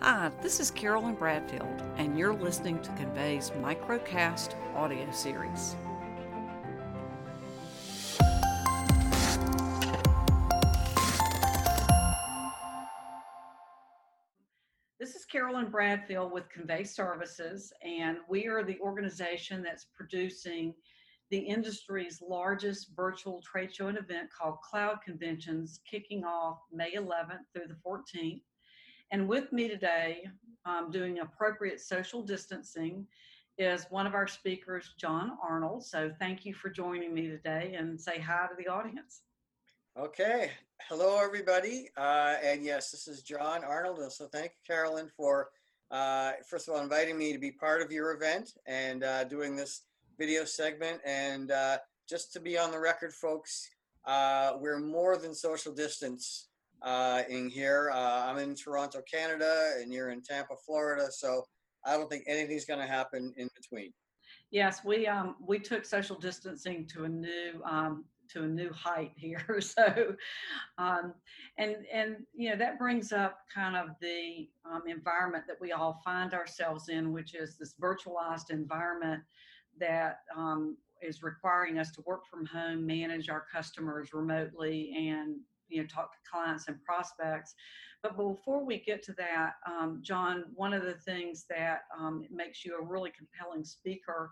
Hi, this is Carolyn Bradfield, and you're listening to Convey's Microcast audio series. This is Carolyn Bradfield with Convey Services, and we are the organization that's producing the industry's largest virtual trade show and event called Cloud Conventions, kicking off May 11th through the 14th. And with me today, um, doing appropriate social distancing, is one of our speakers, John Arnold. So thank you for joining me today and say hi to the audience. Okay. Hello, everybody. Uh, and yes, this is John Arnold. And so thank you, Carolyn, for uh, first of all inviting me to be part of your event and uh, doing this video segment. And uh, just to be on the record, folks, uh, we're more than social distance uh, in here. Uh, I'm in Toronto, Canada, and you're in Tampa, Florida. So I don't think anything's going to happen in between. Yes, we um, we took social distancing to a new um, to a new height here. So, um, and and you know that brings up kind of the um, environment that we all find ourselves in, which is this virtualized environment that um, is requiring us to work from home, manage our customers remotely, and you know talk to clients and prospects. But before we get to that um, john one of the things that um, makes you a really compelling speaker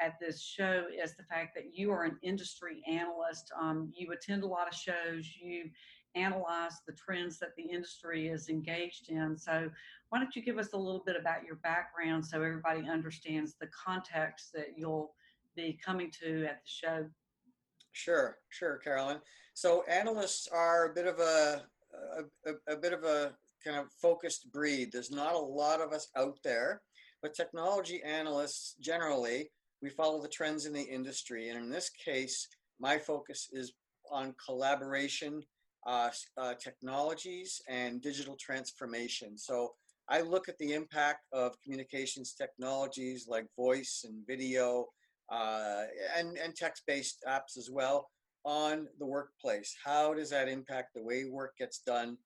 at this show is the fact that you are an industry analyst. Um, you attend a lot of shows. You analyze the trends that the industry is engaged in. So why don't you give us a little bit about your background so everybody understands the context that you'll be coming to at the show Sure, sure, Carolyn. So analysts are a bit of a, a, a, bit of a kind of focused breed. There's not a lot of us out there, but technology analysts generally, we follow the trends in the industry. And in this case, my focus is on collaboration, uh, uh, technologies, and digital transformation. So I look at the impact of communications technologies like voice and video uh, and, and text-based apps as well on the workplace. How does that impact the way work gets done,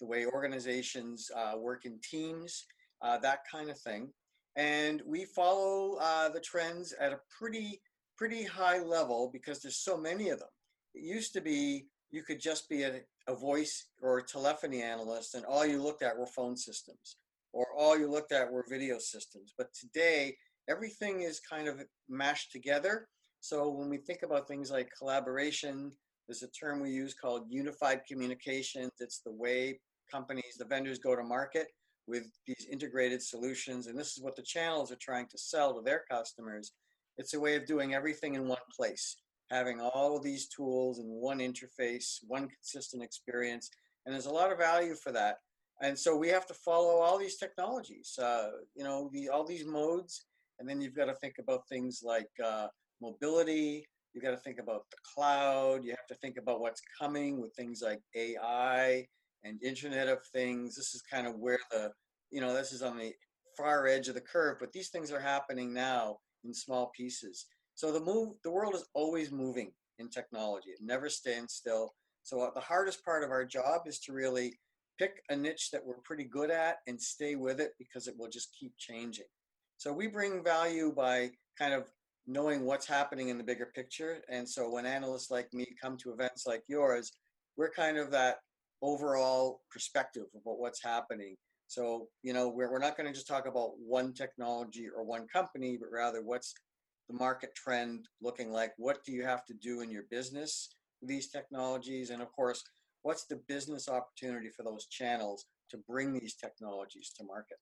the way organizations uh, work in teams, uh, that kind of thing. And we follow uh, the trends at a pretty, pretty high level because there's so many of them. It used to be you could just be a, a voice or a telephony analyst and all you looked at were phone systems or all you looked at were video systems. But today, everything is kind of mashed together. So when we think about things like collaboration, there's a term we use called unified communications. It's the way companies, the vendors go to market with these integrated solutions. And this is what the channels are trying to sell to their customers. It's a way of doing everything in one place, having all of these tools in one interface, one consistent experience. And there's a lot of value for that. And so we have to follow all these technologies, uh, you know, the, all these modes and then you've got to think about things like uh, mobility. You've got to think about the cloud. You have to think about what's coming with things like AI and Internet of Things. This is kind of where the, you know, this is on the far edge of the curve, but these things are happening now in small pieces. So the move, the world is always moving in technology. It never stands still. So uh, the hardest part of our job is to really pick a niche that we're pretty good at and stay with it because it will just keep changing. So we bring value by kind of knowing what's happening in the bigger picture. And so when analysts like me come to events like yours, we're kind of that overall perspective about what's happening. So, you know, we're, we're not going to just talk about one technology or one company, but rather what's the market trend looking like? What do you have to do in your business these technologies? And of course, what's the business opportunity for those channels to bring these technologies to market?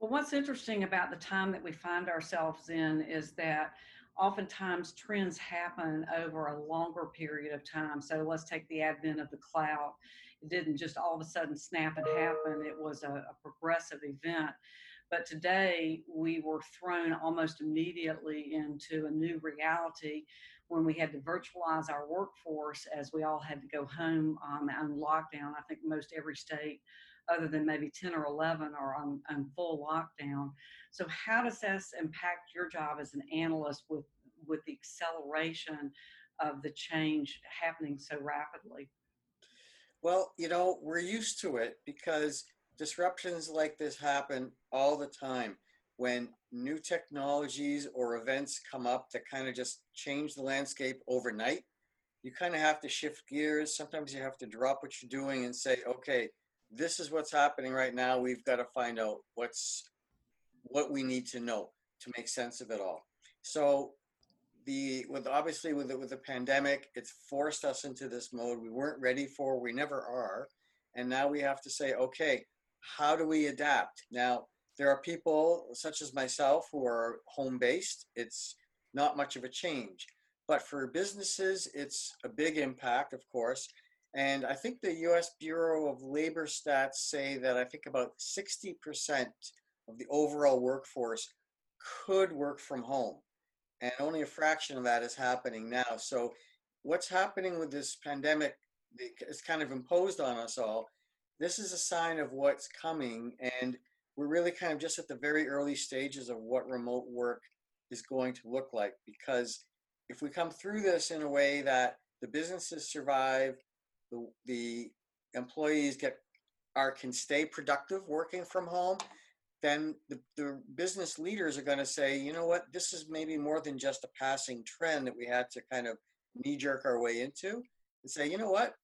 Well, what's interesting about the time that we find ourselves in is that oftentimes trends happen over a longer period of time. So let's take the advent of the cloud. It didn't just all of a sudden snap and happen, it was a, a progressive event. But today we were thrown almost immediately into a new reality when we had to virtualize our workforce as we all had to go home um, on lockdown. I think most every state other than maybe 10 or 11 are on, on full lockdown. So how does this impact your job as an analyst with, with the acceleration of the change happening so rapidly? Well, you know, we're used to it because disruptions like this happen all the time when new technologies or events come up that kind of just change the landscape overnight. You kind of have to shift gears. Sometimes you have to drop what you're doing and say, okay, this is what's happening right now. We've got to find out what's what we need to know to make sense of it all. So the with obviously with the, with the pandemic, it's forced us into this mode we weren't ready for. We never are, and now we have to say, okay, how do we adapt? Now there are people such as myself who are home based. It's not much of a change, but for businesses, it's a big impact, of course. And I think the U.S. Bureau of Labor stats say that I think about 60% of the overall workforce could work from home and only a fraction of that is happening now. So, what's happening with this pandemic is kind of imposed on us all. This is a sign of what's coming, and we're really kind of just at the very early stages of what remote work is going to look like. Because if we come through this in a way that the businesses survive, the, the employees get are can stay productive working from home, then the, the business leaders are going to say, you know what, this is maybe more than just a passing trend that we had to kind of knee jerk our way into and say, you know what,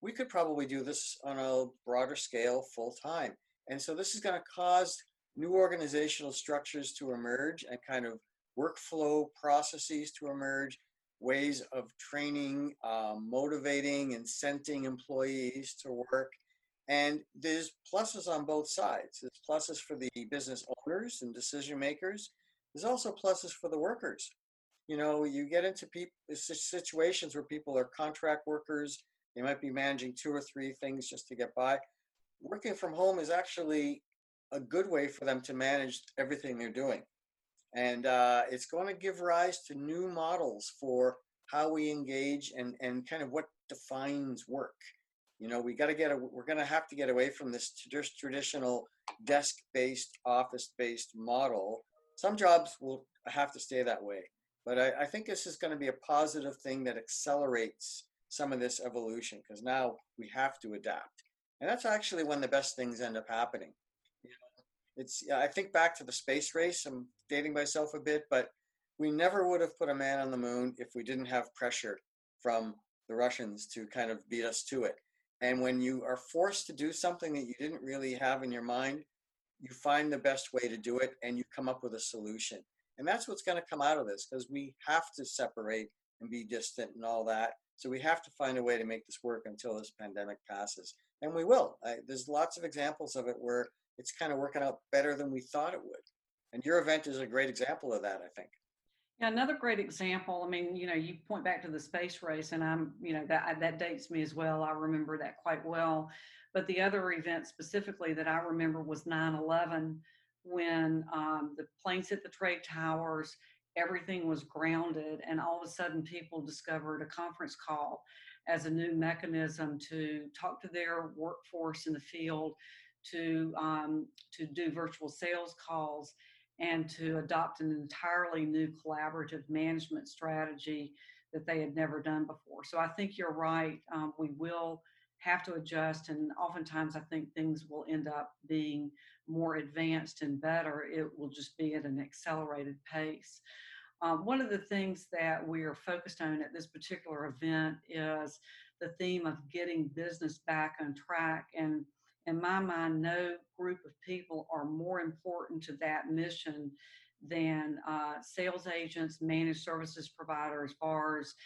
we could probably do this on a broader scale full time. And so this is going to cause new organizational structures to emerge and kind of workflow processes to emerge, ways of training, um, motivating, incenting employees to work and there's pluses on both sides. There's pluses for the business owners and decision makers. There's also pluses for the workers. You know, you get into situations where people are contract workers. They might be managing two or three things just to get by. Working from home is actually a good way for them to manage everything they're doing. And uh, it's going to give rise to new models for how we engage and, and kind of what defines work. You know, we got to get a, we're going to have to get away from this traditional desk-based, office-based model. Some jobs will have to stay that way, but I, I think this is going to be a positive thing that accelerates some of this evolution because now we have to adapt, and that's actually when the best things end up happening. It's I think back to the space race. I'm dating myself a bit, but we never would have put a man on the moon if we didn't have pressure from the Russians to kind of beat us to it. And when you are forced to do something that you didn't really have in your mind, you find the best way to do it and you come up with a solution. And that's what's going to come out of this because we have to separate and be distant and all that. So we have to find a way to make this work until this pandemic passes. And we will. I, there's lots of examples of it where it's kind of working out better than we thought it would. And your event is a great example of that, I think. Yeah, another great example. I mean, you know, you point back to the space race, and I'm, you know, that that dates me as well. I remember that quite well. But the other event specifically that I remember was 9/11, when um, the planes hit the trade towers, everything was grounded, and all of a sudden, people discovered a conference call as a new mechanism to talk to their workforce in the field, to um, to do virtual sales calls and to adopt an entirely new collaborative management strategy that they had never done before. So I think you're right. Um, we will have to adjust, and oftentimes I think things will end up being more advanced and better. It will just be at an accelerated pace. Um, one of the things that we are focused on at this particular event is the theme of getting business back on track. And in my mind, no group of people are more important to that mission than uh, sales agents, managed services providers, VARs,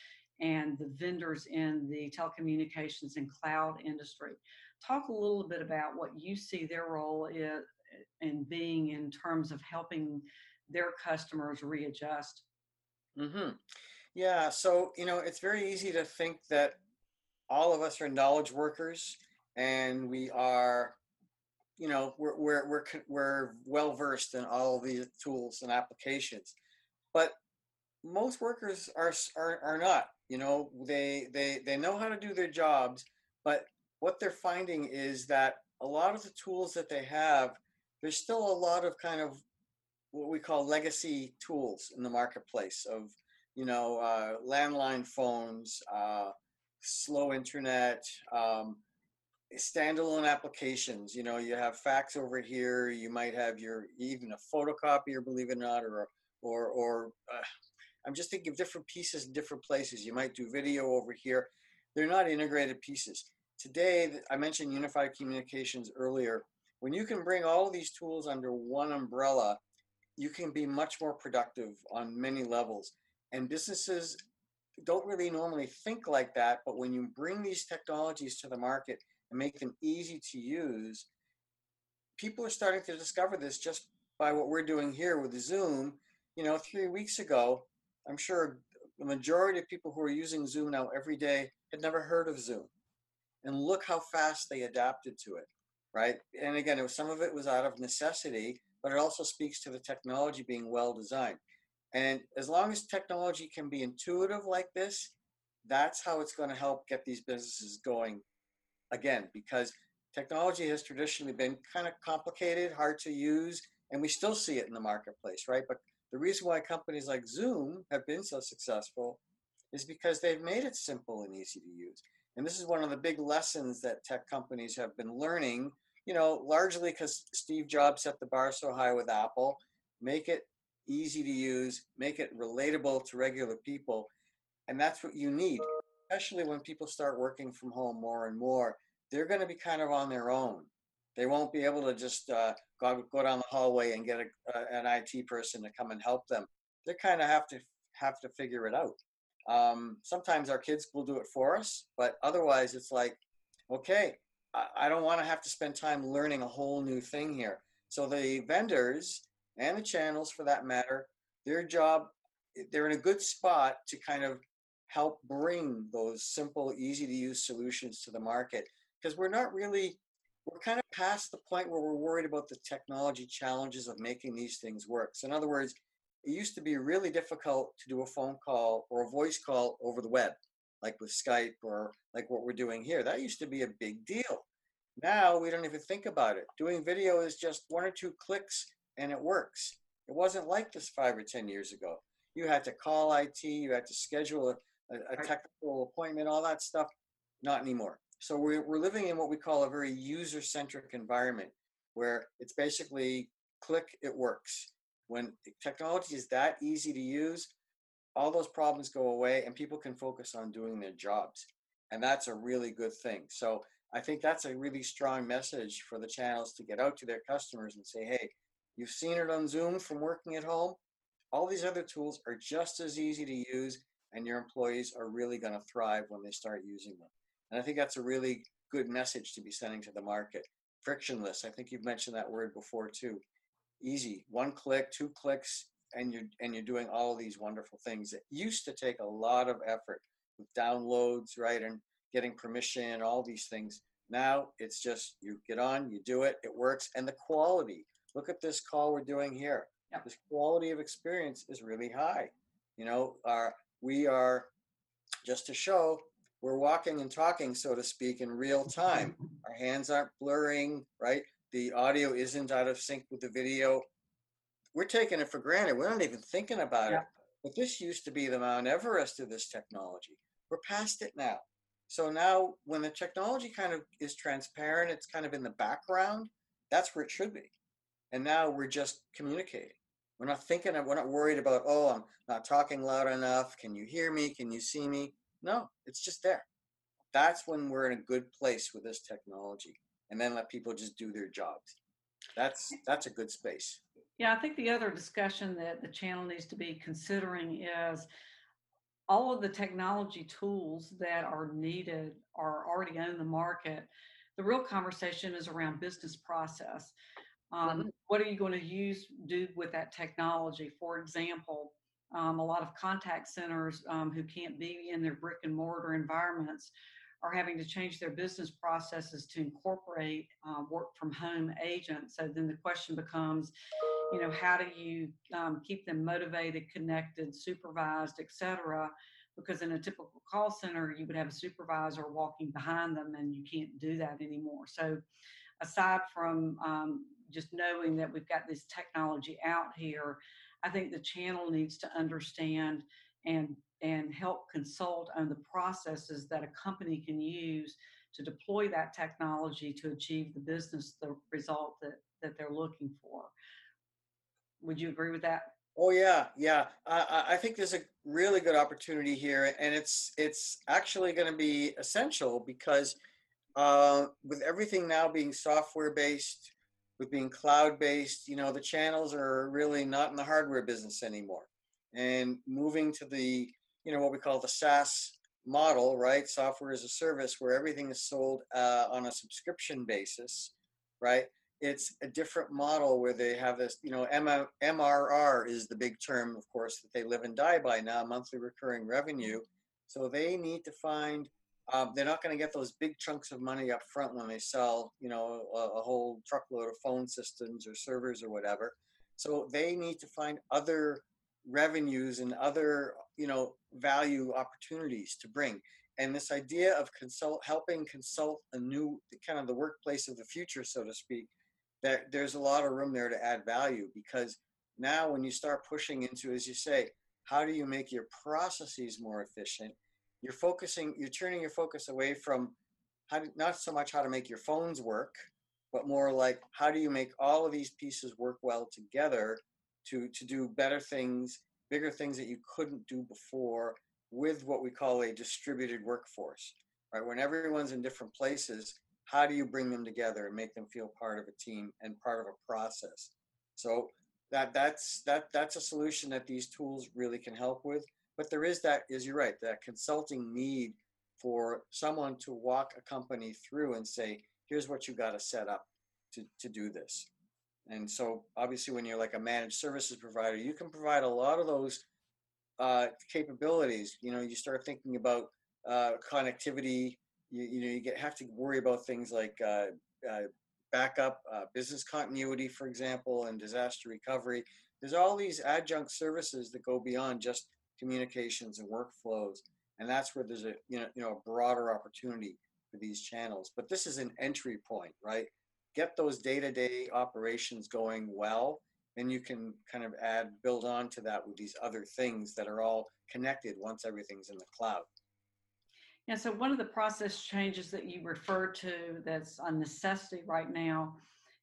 and the vendors in the telecommunications and cloud industry. Talk a little bit about what you see their role is in being in terms of helping their customers readjust. Mm-hmm. Yeah, so you know, it's very easy to think that all of us are knowledge workers and we are you know we're we're we're, we're well versed in all these tools and applications but most workers are, are are not you know they they they know how to do their jobs but what they're finding is that a lot of the tools that they have there's still a lot of kind of what we call legacy tools in the marketplace of you know uh, landline phones uh, slow internet um, standalone applications. You know, you have fax over here. You might have your even a photocopier, believe it or not, or or or uh, I'm just thinking of different pieces in different places. You might do video over here. They're not integrated pieces. Today, I mentioned unified communications earlier. When you can bring all of these tools under one umbrella, you can be much more productive on many levels. And businesses don't really normally think like that, but when you bring these technologies to the market and make them easy to use, people are starting to discover this just by what we're doing here with Zoom. You know, three weeks ago, I'm sure the majority of people who are using Zoom now every day had never heard of Zoom. And look how fast they adapted to it, right? And again, was, some of it was out of necessity, but it also speaks to the technology being well designed. And as long as technology can be intuitive like this, that's how it's going to help get these businesses going again, because technology has traditionally been kind of complicated, hard to use, and we still see it in the marketplace, right? But the reason why companies like Zoom have been so successful is because they've made it simple and easy to use. And this is one of the big lessons that tech companies have been learning, you know, largely because Steve Jobs set the bar so high with Apple. Make it easy to use, make it relatable to regular people. And that's what you need, especially when people start working from home more and more. They're going to be kind of on their own. They won't be able to just uh, go, go down the hallway and get a, uh, an IT person to come and help them. They kind of have to have to figure it out. Um, sometimes our kids will do it for us, but otherwise it's like, okay, I don't want to have to spend time learning a whole new thing here. So the vendors and the channels for that matter, their job, they're in a good spot to kind of help bring those simple, easy to use solutions to the market because we're not really we're kind of past the point where we're worried about the technology challenges of making these things work. So in other words, it used to be really difficult to do a phone call or a voice call over the web, like with Skype or like what we're doing here. That used to be a big deal. Now we don't even think about it. Doing video is just one or two clicks and it works. It wasn't like this five or 10 years ago. You had to call IT, you had to schedule a, a technical appointment, all that stuff. Not anymore. So we're, we're living in what we call a very user centric environment where it's basically click, it works. When technology is that easy to use, all those problems go away and people can focus on doing their jobs. And that's a really good thing. So I think that's a really strong message for the channels to get out to their customers and say, hey, you've seen it on Zoom from working at home. All these other tools are just as easy to use, and your employees are really going to thrive when they start using them. And I think that's a really good message to be sending to the market. Frictionless. I think you've mentioned that word before too. Easy. One click, two clicks, and you're and you're doing all these wonderful things that used to take a lot of effort with downloads, right? And getting permission, all these things. Now it's just you get on, you do it, it works, and the quality. Look at this call we're doing here. Yep. This quality of experience is really high. You know, our we are just to show we're walking and talking, so to speak, in real time. Our hands aren't blurring, right? The audio isn't out of sync with the video. We're taking it for granted. We're not even thinking about yeah. it. But this used to be the Mount Everest of this technology. We're past it now. So now, when the technology kind of is transparent, it's kind of in the background, that's where it should be. And now we're just communicating. We're not thinking, of, we're not worried about, oh, I'm not talking loud enough. Can you hear me? Can you see me? No, it's just there. That's when we're in a good place with this technology, and then let people just do their jobs. That's that's a good space. Yeah, I think the other discussion that the channel needs to be considering is all of the technology tools that are needed are already on the market. The real conversation is around business process. Um, mm-hmm. What are you going to use do with that technology? For example, um, a lot of contact centers um, who can't be in their brick and mortar environments are having to change their business processes to incorporate uh, work from home agents. So then the question becomes, you know, how do you um, keep them motivated, connected, supervised, etc. Because in a typical call center, you would have a supervisor walking behind them, and you can't do that anymore. So, aside from um, just knowing that we've got this technology out here, I think the channel needs to understand and and help consult on the processes that a company can use to deploy that technology to achieve the business the result that that they're looking for. Would you agree with that? Oh yeah, yeah. I, I think there's a really good opportunity here, and it's it's actually going to be essential because uh, with everything now being software based, with being cloud based, you know, the channels are really not in the hardware business anymore, and moving to the you know what we call the SaaS model, right? Software as a service, where everything is sold uh, on a subscription basis, right? It's a different model where they have this, you know, MRR is the big term, of course, that they live and die by now, monthly recurring revenue. So they need to find, um, they're not going to get those big chunks of money up front when they sell, you know, a, a whole truckload of phone systems or servers or whatever. So they need to find other revenues and other, you know, value opportunities to bring and this idea of consult helping consult a new kind of the workplace of the future so to speak that there's a lot of room there to add value because now when you start pushing into as you say how do you make your processes more efficient? You're focusing you're turning your focus away from how to, not so much how to make your phones work but more like how do you make all of these pieces work well together to to do better things bigger things that you couldn't do before with what we call a distributed workforce right? When everyone's in different places how do you bring them together and make them feel part of a team and part of a process? So that that's that that's a solution that these tools really can help with. But there is that is you're right that consulting need for someone to walk a company through and say here's what you got to set up to, to do this. And so obviously when you're like a managed services provider you can provide a lot of those uh, capabilities. You know you start thinking about uh, connectivity you, you know you get have to worry about things like uh, uh, backup, uh, business continuity, for example, and disaster recovery. There's all these adjunct services that go beyond just communications and workflows, and that's where there's a you know you know a broader opportunity for these channels. But this is an entry point, right? Get those day-to-day operations going well, and you can kind of add build on to that with these other things that are all connected once everything's in the cloud. Yeah, so one of the process changes that you refer to that's a necessity right now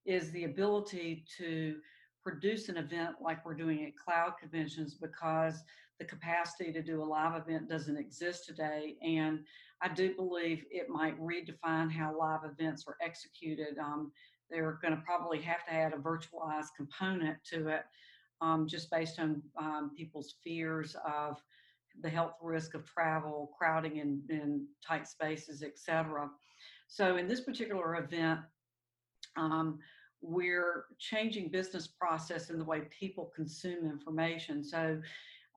is the ability to produce an event like we're doing at cloud conventions because the capacity to do a live event doesn't exist today. And I do believe it might redefine how live events are executed. Um, they're going to probably have to add a virtualized component to it um, just based on um, people's fears of the health risk of travel, crowding in, in tight spaces, etc. So in this particular event, um, we're changing business process in the way people consume information. So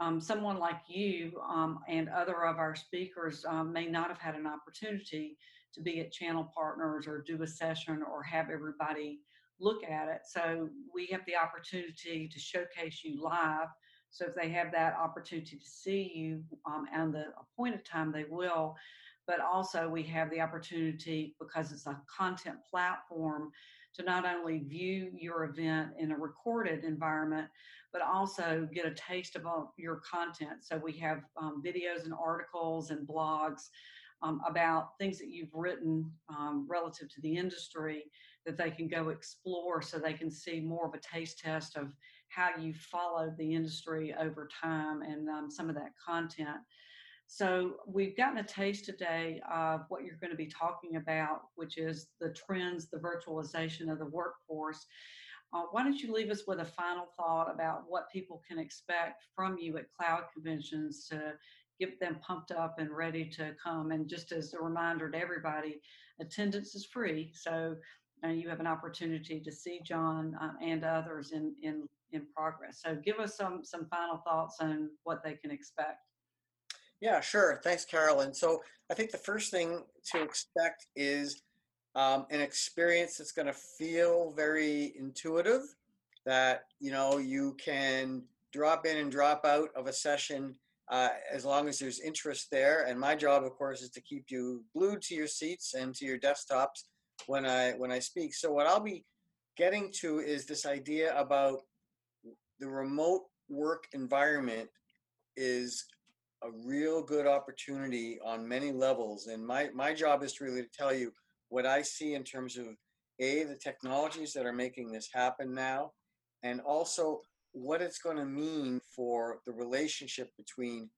um, someone like you um, and other of our speakers um, may not have had an opportunity to be at channel partners or do a session or have everybody look at it. So we have the opportunity to showcase you live so if they have that opportunity to see you um, and the appointed time, they will. But also, we have the opportunity because it's a content platform to not only view your event in a recorded environment, but also get a taste of all your content. So we have um, videos and articles and blogs um, about things that you've written um, relative to the industry that they can go explore so they can see more of a taste test of how you followed the industry over time and um, some of that content. So we've gotten a taste today of what you're going to be talking about, which is the trends, the virtualization of the workforce. Uh, why don't you leave us with a final thought about what people can expect from you at cloud conventions to get them pumped up and ready to come? And just as a reminder to everybody, attendance is free. So uh, you have an opportunity to see John uh, and others in, in in progress. So give us some some final thoughts on what they can expect. Yeah, sure. Thanks, Carolyn. So I think the first thing to expect is um, an experience that's going to feel very intuitive. That you know you can drop in and drop out of a session uh, as long as there's interest there. And my job, of course, is to keep you glued to your seats and to your desktops when I when I speak. So what I'll be getting to is this idea about the remote work environment is a real good opportunity on many levels. And my, my job is to really to tell you what I see in terms of A, the technologies that are making this happen now, and also what it's going to mean for the relationship between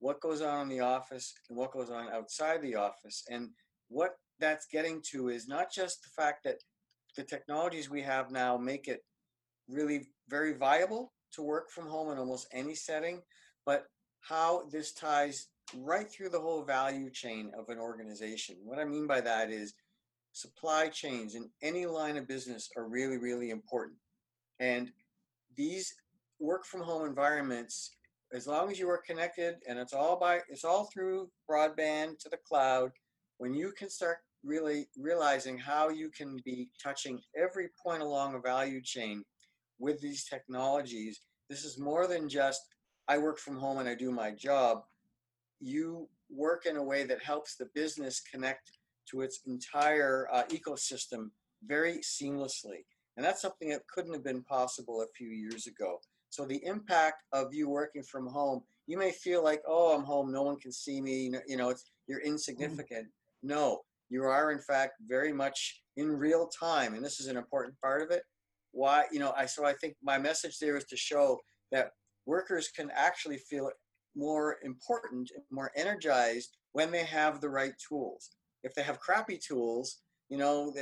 what goes on in the office and what goes on outside the office. And what that's getting to is not just the fact that the technologies we have now make it really very viable to work from home in almost any setting, but how this ties right through the whole value chain of an organization. What I mean by that is supply chains in any line of business are really, really important. And these work from home environments, as long as you are connected and it's all by it's all through broadband to the cloud, when you can start really realizing how you can be touching every point along a value chain with these technologies, this is more than just I work from home and I do my job. You work in a way that helps the business connect to its entire uh, ecosystem very seamlessly. And that's something that couldn't have been possible a few years ago. So the impact of you working from home, you may feel like, oh, I'm home, no one can see me, you know, it's you're mm. insignificant. Mm-hmm. No, you are in fact very much in real time, and this is an important part of it. Why, you know, I so I think my message there is to show that workers can actually feel more important, more energized when they have the right tools. If they have crappy tools, you know,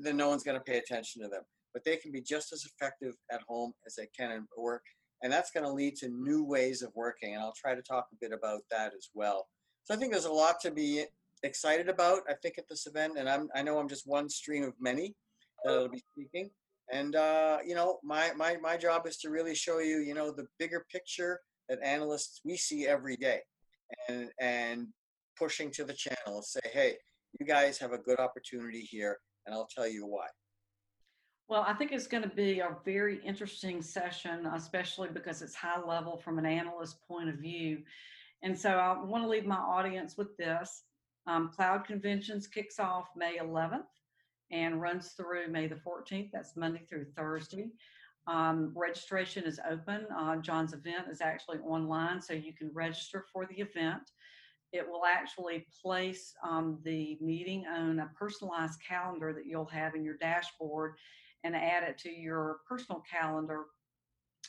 then no one's going to pay attention to them. But they can be just as effective at home as they can at work. And that's going to lead to new ways of working. And I'll try to talk a bit about that as well. So I think there's a lot to be excited about, I think, at this event. And I'm, I know I'm just one stream of many that'll be speaking. And uh, you know, my my my job is to really show you, you know, the bigger picture that analysts we see every day, and and pushing to the channel, say, hey, you guys have a good opportunity here, and I'll tell you why. Well, I think it's going to be a very interesting session, especially because it's high level from an analyst point of view. And so I want to leave my audience with this. Um, Cloud Conventions kicks off May 11th and runs through May the 14th. That's Monday through Thursday. Um, registration is open. Uh, John's event is actually online, so you can register for the event. It will actually place um, the meeting on a personalized calendar that you'll have in your dashboard and add it to your personal calendar.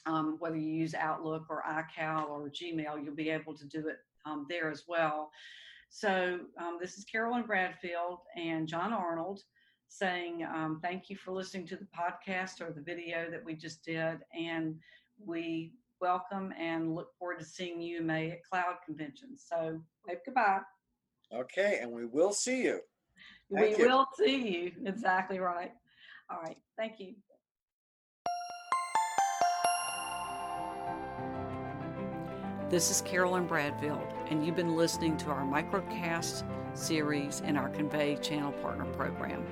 Um, whether you use Outlook or iCal or Gmail, you'll be able to do it um, there as well. So, um, this is Carolyn Bradfield and John Arnold saying um, thank you for listening to the podcast or the video that we just did. And we welcome and look forward to seeing you May at Cloud Convention. So wave goodbye. Okay, and we will see you. Thank we you. will see you. Exactly right. All right. Thank you. This is Carolyn Bradfield, and you've been listening to our microcast series in our Convey Channel Partner Program.